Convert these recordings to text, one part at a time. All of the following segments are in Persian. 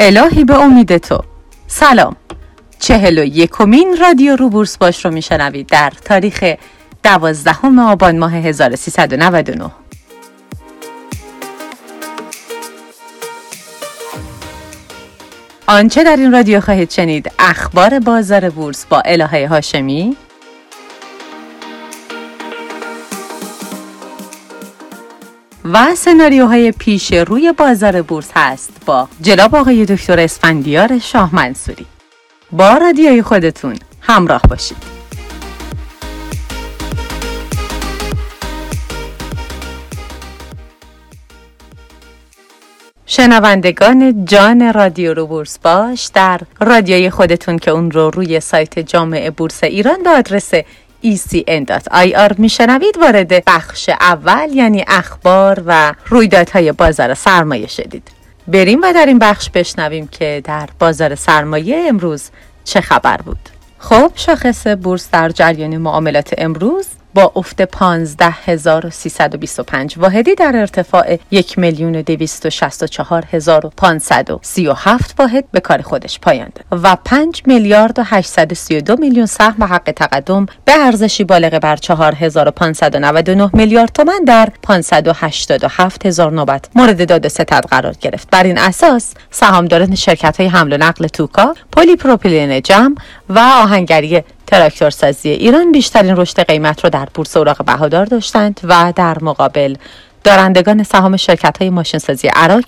الهی به امید تو. سلام. چهل و یکمین رادیو رو بورس باش رو میشنوید در تاریخ دوازدهم آبان ماه 1399 آنچه در این رادیو خواهید شنید اخبار بازار بورس با الهه هاشمی. و سناریوهای پیش روی بازار بورس هست با جناب آقای دکتر اسفندیار شاه منصوری. با رادیوی خودتون همراه باشید. شنوندگان جان رادیو رو بورس باش در رادیوی خودتون که اون رو روی سایت جامعه بورس ایران به آدرس ecn.ir میشنوید وارد بخش اول یعنی اخبار و رویدادهای بازار سرمایه شدید. بریم و در این بخش بشنویم که در بازار سرمایه امروز چه خبر بود. خب شاخص بورس در جریان معاملات امروز با افت 15325 واحدی در ارتفاع 1 میلیون واحد به کار خودش پایان داد. و 5 میلیارد و 832 میلیون سهم حق تقدم به ارزشی بالغ بر 4599 میلیارد تومان در 587 هزار نوبت مورد داد ستد قرار گرفت. بر این اساس سهامداران شرکت های حمل و نقل توکا پلی پروپیلین جم و آهنگری تراکتورسازی ایران بیشترین رشد قیمت را در بورس اوراق بهادار داشتند و در مقابل دارندگان سهام شرکت های ماشینسازی اراک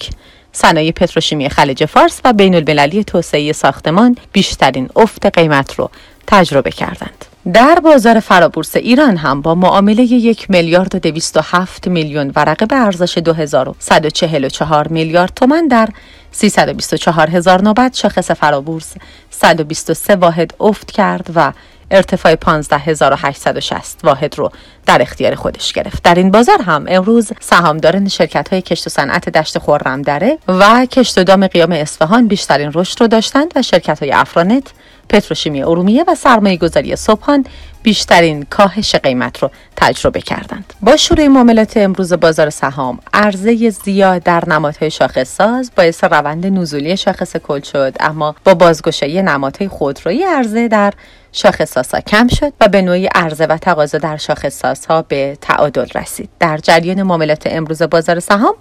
صنایع پتروشیمی خلیج فارس و بین المللی توسعه ساختمان بیشترین افت قیمت را تجربه کردند. در بازار فرابورس ایران هم با معامله یک میلیارد و دویست و هفت میلیون ورقه به ارزش 2144 میلیارد تومان در 324 هزار نوبت شاخص فرابورس 123 واحد افت کرد و ارتفاع 15860 واحد رو در اختیار خودش گرفت در این بازار هم امروز سهامداران شرکت های کشت و صنعت دشت خورم دره و کشت و دام قیام اصفهان بیشترین رشد رو داشتند و شرکت های افرانت پتروشیمی ارومیه و سرمایه گذاری صبحان بیشترین کاهش قیمت رو تجربه کردند. با شروع معاملات امروز بازار سهام، عرضه زیاد در نمادهای شاخص ساز باعث روند نزولی شاخص کل شد، اما با بازگشایی نمادهای خودرویی عرضه در شاخص ها کم شد و به نوعی عرضه و تقاضا در شاخص ها به تعادل رسید. در جریان معاملات امروز بازار سهام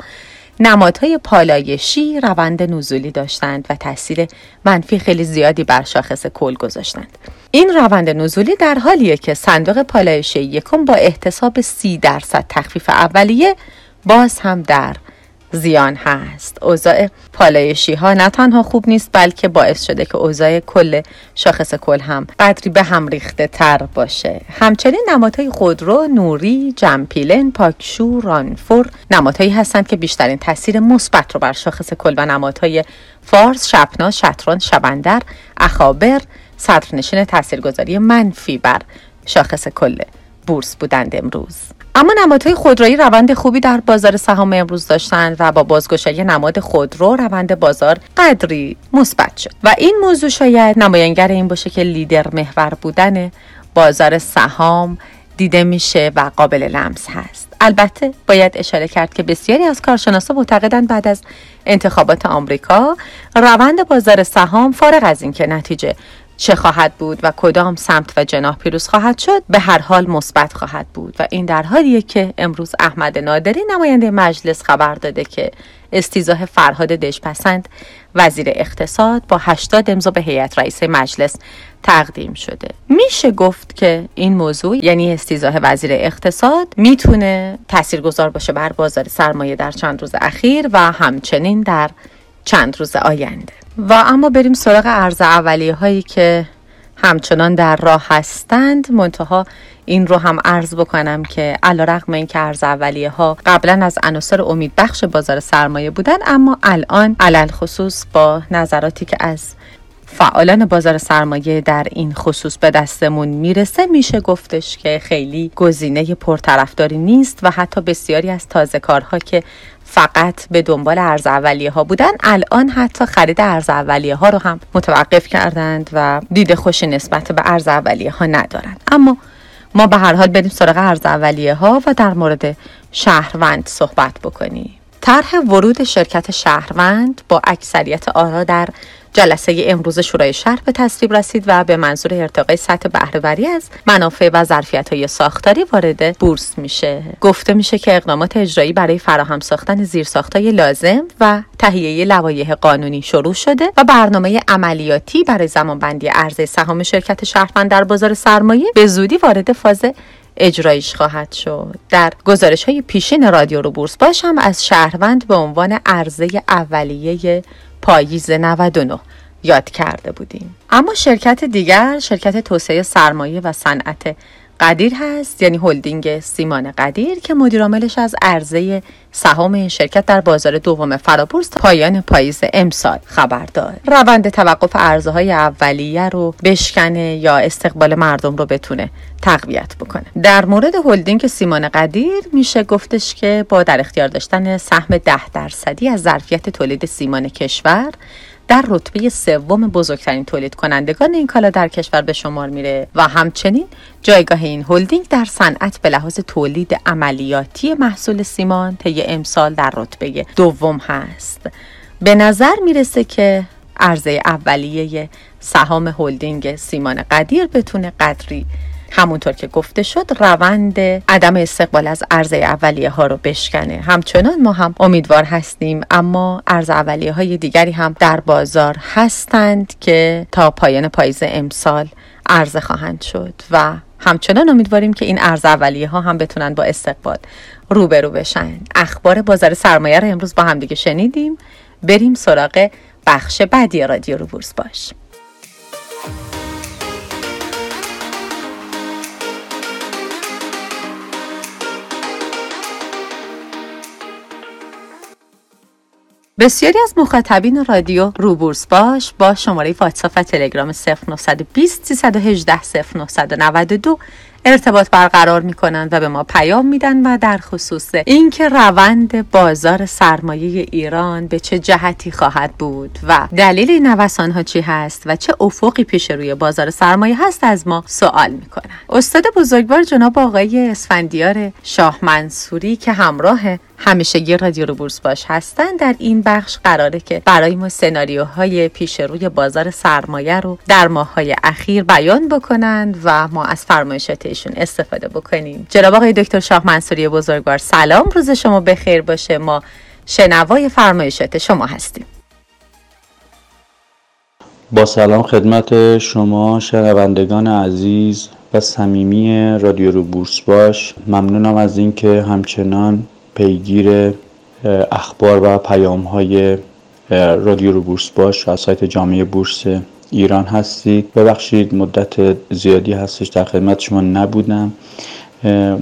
نمادهای پالایشی روند نزولی داشتند و تاثیر منفی خیلی زیادی بر شاخص کل گذاشتند. این روند نزولی در حالیه که صندوق پالایشی یکم با احتساب سی درصد تخفیف اولیه باز هم در زیان هست. اوضاع پالایشی ها نه تنها خوب نیست بلکه باعث شده که اوضاع کل شاخص کل هم قدری به هم ریخته تر باشه. همچنین نمادهای خودرو نوری جمپیلن پاکشو رانفور نمادهایی هستند که بیشترین تاثیر مثبت رو بر شاخص کل و نمادهای فارس شپنا شتران شبندر اخابر صدرنشین تاثیرگذاری منفی بر شاخص کل بورس بودند امروز. اما نمادهای خودرویی روند خوبی در بازار سهام امروز داشتند و با بازگشایی نماد خودرو روند بازار قدری مثبت شد. و این موضوع شاید نمایانگر این باشه که لیدر محور بودن بازار سهام دیده میشه و قابل لمس هست. البته باید اشاره کرد که بسیاری از کارشناسان معتقدند بعد از انتخابات آمریکا روند بازار سهام فارغ از اینکه نتیجه چه خواهد بود و کدام سمت و جناح پیروز خواهد شد به هر حال مثبت خواهد بود. و این در حالیه که امروز احمد نادری نماینده مجلس خبر داده که استیزاه فرهاد دشپسند وزیر اقتصاد با 80 امضا به هیئت رئیس مجلس تقدیم شده. میشه گفت که این موضوع یعنی استیزاه وزیر اقتصاد می‌تونه تاثیرگذار باشه بر بازار سرمایه در چند روز اخیر و همچنین در چند روز آینده. و اما بریم سراغ ارز اولیه هایی که همچنان در راه هستند. منتها این رو هم عرض بکنم که علا رقم این که ارز اولیه ها قبلا از عناصر امید بخش بازار سرمایه بودن اما الان علل خصوص با نظراتی که از فعالان بازار سرمایه در این خصوص به دستمون می‌رسه. میشه گفتش که خیلی گزینه پرطرفداری نیست و حتی بسیاری از تازه کارها که فقط به دنبال ارز اولیه ها بودن الان حتی خرید ارز اولیه ها رو هم متوقف کردند و دید خوشی نسبت به ارز اولیه ها ندارند اما ما به هر حال بریم سراغ ارز اولیه ها و در مورد شهروند صحبت بکنیم. طرح ورود شرکت شهروند با اکثریت آرا در جلسه امروز شورای شهر به تصویب رسید و به منظور ارتقای سطح بهرهوری از منافع و ظرفیت های ساختاری وارد بورس میشه. گفته میشه که اقدامات اجرایی برای فراهم ساختن زیرساختهای لازم و تهیه لوایح قانونی شروع شده و برنامه عملیاتی برای زمانبندی عرضه سهام شرکت شهروند در بازار سرمایه به زودی وارد فاز اجرایش خواهد شد. در گزارش های پیشین رادیو رو بورس باشم از شهروند به عنوان عرضه اولیه پاییز 99 یاد کرده بودیم. اما شرکت دیگر شرکت توسعه سرمایه و صنعت قدیر هست؟ یعنی هلدینگ سیمان قدیر که مدیرعاملش از عرضه سهام این شرکت در بازار دوم فرابورس پایان پاییز امسال خبر داد. روند توقف عرضه های اولیه رو بشکنه یا استقبال مردم رو بتونه تقویت بکنه؟ در مورد هلدینگ سیمان قدیر میشه گفتش که با در اختیار داشتن سهم ده درصدی از ظرفیت تولید سیمان کشور در رتبه سوم بزرگترین تولید کنندگان این کالا در کشور به شمار میره و همچنین جایگاه این هلدینگ در صنعت به لحاظ تولید عملیاتی محصول سیمان طی امسال در رتبه دوم هست. به نظر می‌رسه که عرضه اولیه سهام هلدینگ سیمان قدیر بتونه قدری همونطور که گفته شد روند عدم استقبال از عرضه اولیه ها رو بشکنه. همچنان ما هم امیدوار هستیم اما عرض اولیه های دیگری هم در بازار هستند که تا پایان پاییز امسال عرضه خواهند شد و همچنان امیدواریم که این عرض اولیه ها هم بتونن با استقبال روبرو بشن. اخبار بازار سرمایه رو امروز با هم دیگه شنیدیم. بریم سراغ بخش بعدی رادیو رو بورس باش. بسیاری از مخاطبین رادیو روبورس باش با شماره واتساپ و تلگرام 0920 318 0992 ارتباط برقرار می کنند و به ما پیام میدن و در خصوص اینکه روند بازار سرمایه ایران به چه جهتی خواهد بود و دلیل این نوسان ها چی هست و چه افقی پیش روی بازار سرمایه هست از ما سوال می‌کنن استاد بزرگوار جناب آقای اسفندیار شاه منصوری که همراه همیشه رادیو رو بورس باش هستن. در این بخش قراره که برای ما سناریوهای پیش روی بازار سرمایه رو در ماههای اخیر بیان بکنند و ما از فرمایشات ایشون استفاده بکنیم. جناب آقای دکتر شاه منصوری بزرگوار سلام. روز شما بخیر باشه. ما شنوای فرمایشات شما هستیم. با سلام خدمت شما شنوندگان عزیز و صمیمی رادیو رو بورس باش. ممنونم از اینکه همچنان پیگیر اخبار و پیام های رادیو رو بورس باش از سایت جامعه بورس ایران هستید ببخشید مدت زیادی هستش در خدمت شما نبودم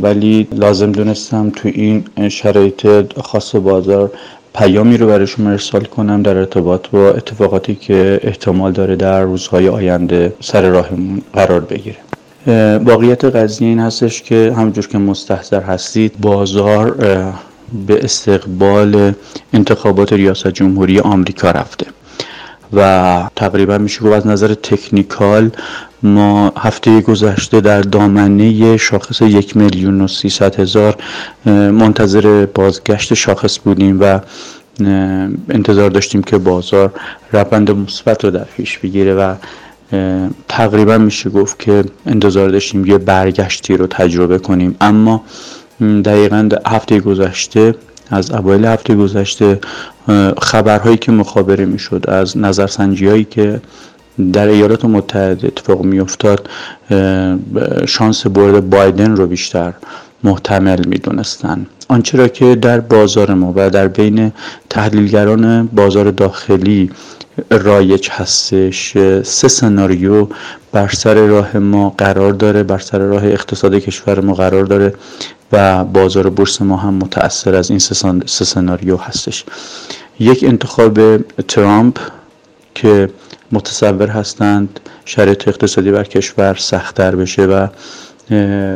ولی لازم دونستم تو این شرایط خاص بازار پیامی رو برای شما ارسال کنم در ارتباط با اتفاقاتی که احتمال داره در روزهای آینده سر راهمون قرار بگیره. واقعیت قضیه این هستش که همونجور که مستحضر هستید بازار به استقبال انتخابات ریاست جمهوری آمریکا رفته و تقریبا میشه گفت از نظر تکنیکال ما هفته گذشته در دامنه شاخص یک میلیون و سیصد هزار منتظر بازگشت شاخص بودیم و انتظار داشتیم که بازار روند مثبت رو در پیش بگیره و تقریبا میشه گفت که انتظار داشتیم یه برگشتی رو تجربه کنیم. اما دقیقا هفته گذشته از اوایل هفته گذشته خبرهایی که مخابره می‌شد از نظرسنجی هایی که در ایالات متحده اتفاق میافتاد شانس برد بایدن رو بیشتر محتمل می‌دونستن. آنچه را که در بازار ما و در بین تحلیلگران بازار داخلی رایج هستش سه سناریو بر سر راه ما قرار داره بر سر راه اقتصاد کشور ما قرار داره و بازار بورس ما هم متأثر از این سه سناریو هستش. یک انتخاب ترامپ که متصور هستند شرایط اقتصادی بر کشور سختتر بشه و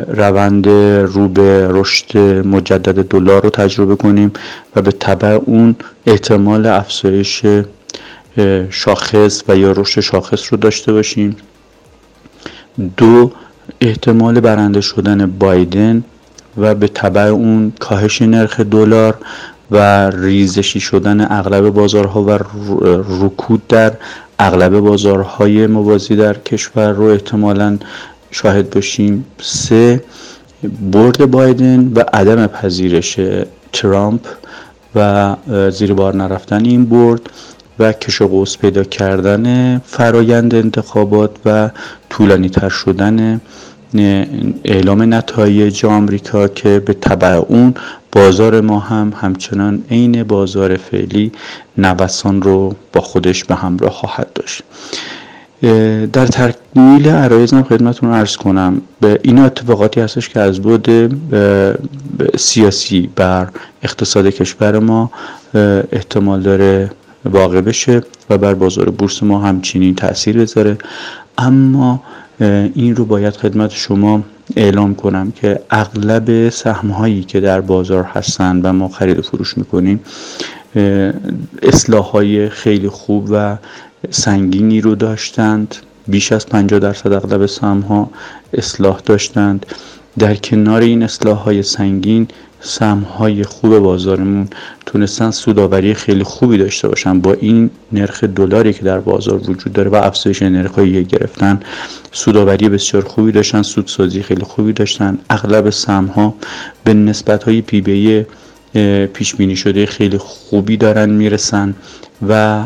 روند رو به رشد مجدد دلار رو تجربه کنیم و به طبع اون احتمال افزایش شاخص و یا رشد شاخص رو داشته باشیم. دو احتمال برنده شدن بایدن و به طبع اون کاهش نرخ دلار و ریزشی شدن اغلب بازارها و رکود در اغلب بازارهای موازی در کشور رو احتمالا شاهد باشیم. سه برد بایدن و عدم پذیرش ترامپ و زیر بار نرفتن این برد و کش و قوس پیدا کردن فرایند انتخابات و طولانی تر شدن اعلام نتایج آمریکا که به طبع اون بازار ما هم همچنان عین بازار فعلی نوسان رو با خودش به همراه خواهد داشت. در تکمیل عرایزم خدمتتون ارز کنم. به این اتفاقاتی هستش که از بود سیاسی بر اقتصاد کشور ما احتمال داره واقع بشه و بر بازار بورس ما همچنین تاثیر بذاره. اما این رو باید خدمت شما اعلام کنم که اغلب سهم هایی که در بازار هستند و ما خرید و فروش می‌کنیم اصلاح های خیلی خوب و سنگینی رو داشتند بیش از 50 درصد اغلب سهم ها اصلاح داشتند. در کنار این اصلاح های سنگین سهم های خوب بازارمون تونستن سوداوری خیلی خوبی داشته باشن. با این نرخ دلاری که در بازار وجود داره و افزایش نرخ های گرفتن سوداوری بسیار خوبی داشتن سودسازی خیلی خوبی داشتن. اغلب سهم ها به نسبت های پی بی پیش بینی شده خیلی خوبی دارن می‌رسن و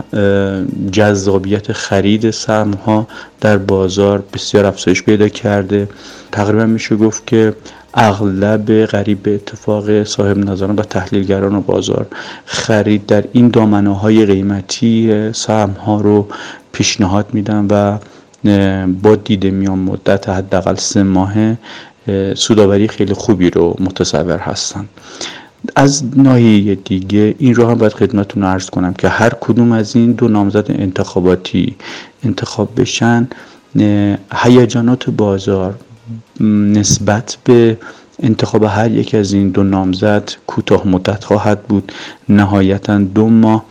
جذابیت خرید سهم ها در بازار بسیار افزایش پیدا کرده. تقریبا میشه گفت که اغلب غریب به اتفاق صاحب نظران و تحلیلگران و بازار خرید در این دامنه های قیمتی سهم ها رو پیشنهاد میدن و با دید میان مدت حداقل سه ماه سوداوری خیلی خوبی رو متصور هستن. از ناحیه دیگه این رو هم باید خدمتتون عرض کنم که هر کدوم از این دو نامزد انتخاباتی انتخاب بشن هیجانات بازار نسبت به انتخاب هر یک از این دو نامزد کوتاه مدت خواهد بود. نهایتا دو ماه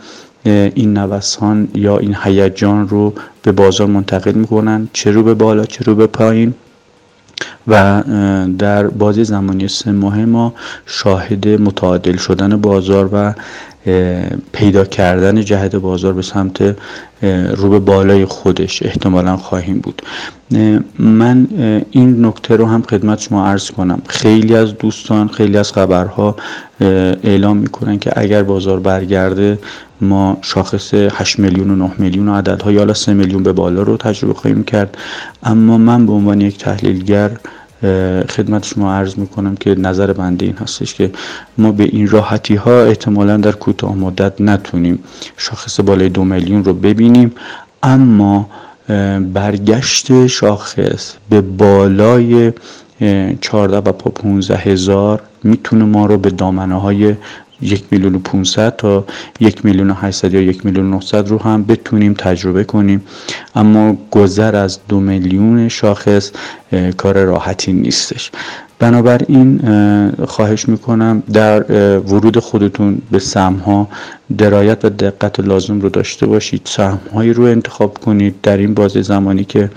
این نوسان یا این هیجان رو به بازار منتقل می‌کنن چه رو به بالا چه رو به پایین. و در بازی زمانی سه ماه ما شاهد متعادل شدن بازار و پیدا کردن جهت بازار به سمت رو به بالای خودش احتمالا خواهیم بود. من این نکته رو هم خدمت شما عرض کنم. خیلی از دوستان خیلی از خبرها اعلام می‌کنن که اگر بازار برگرده ما شاخص 8 میلیون و 9 میلیون و عددها یا 3 میلیون به بالا رو تجربه خواهیم کرد. اما من به عنوان یک تحلیلگر خدمت شما عرض می‌کنم که نظر بنده این هستش که ما به این راحتی ها احتمالا در کوتاه مدت نتونیم شاخص بالای دو میلیون رو ببینیم. اما برگشت شاخص به بالای 14 و پا 15 هزار می‌تونه ما رو به دامنه های یک میلیون و 500 تا یک میلیون و 800 یا یک میلیون و 900 رو هم بتونیم تجربه کنیم. اما گذر از دو میلیون شاخص کار راحتی نیستش. بنابراین خواهش می‌کنم در ورود خودتون به سهم ها درایت و دقت لازم رو داشته باشید. سهم هایی رو انتخاب کنید در این بازه زمانی که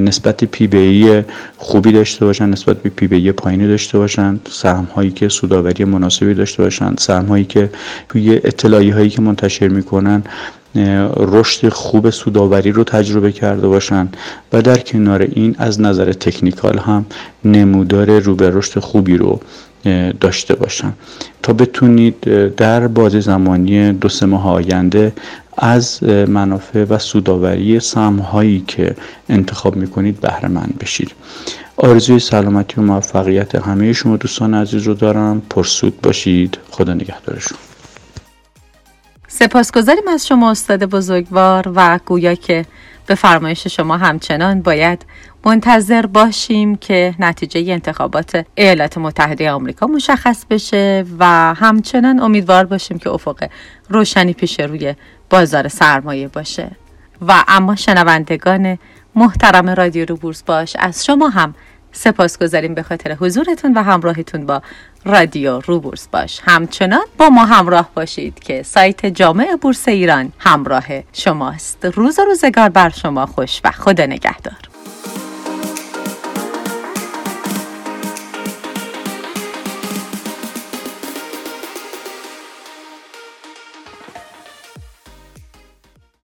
نسبت P/B خوبی داشته باشن نسبت به P/B پایینی داشته باشن سهم هایی که سوداوری مناسبی داشته باشن سهم هایی که توی اطلاعیه هایی که منتشر می‌کنن رشد خوب سوداوری رو تجربه کرده باشن و در کنار این از نظر تکنیکال هم نمودار رو به رشد خوبی رو داشته باشن. تا بتونید در بازی زمانی دو سه ماه آینده از منافع و سوداوری سهم هایی که انتخاب می‌کنید بهره مند بشید. آرزوی سلامتی و موفقیت همه شما دوستان عزیز رو دارم. پرسود باشید. خدا نگهدارشون سپاسگزاریم از شما استاد بزرگوار و گویا که به فرمایش شما همچنان باید منتظر باشیم که نتیجه انتخابات ایالات متحده آمریکا مشخص بشه و همچنان امیدوار باشیم که افق روشنی پیش روی بازار سرمایه باشه. و اما شنوندگان محترم رادیو رو بورس باش از شما هم سپاس گذاریم به خاطر حضورتون و همراهتون با رادیو روبورس باش. همچنان با ما همراه باشید که سایت جامع بورس ایران همراه شماست. روز و روزگار بر شما خوش و خدا نگهدار.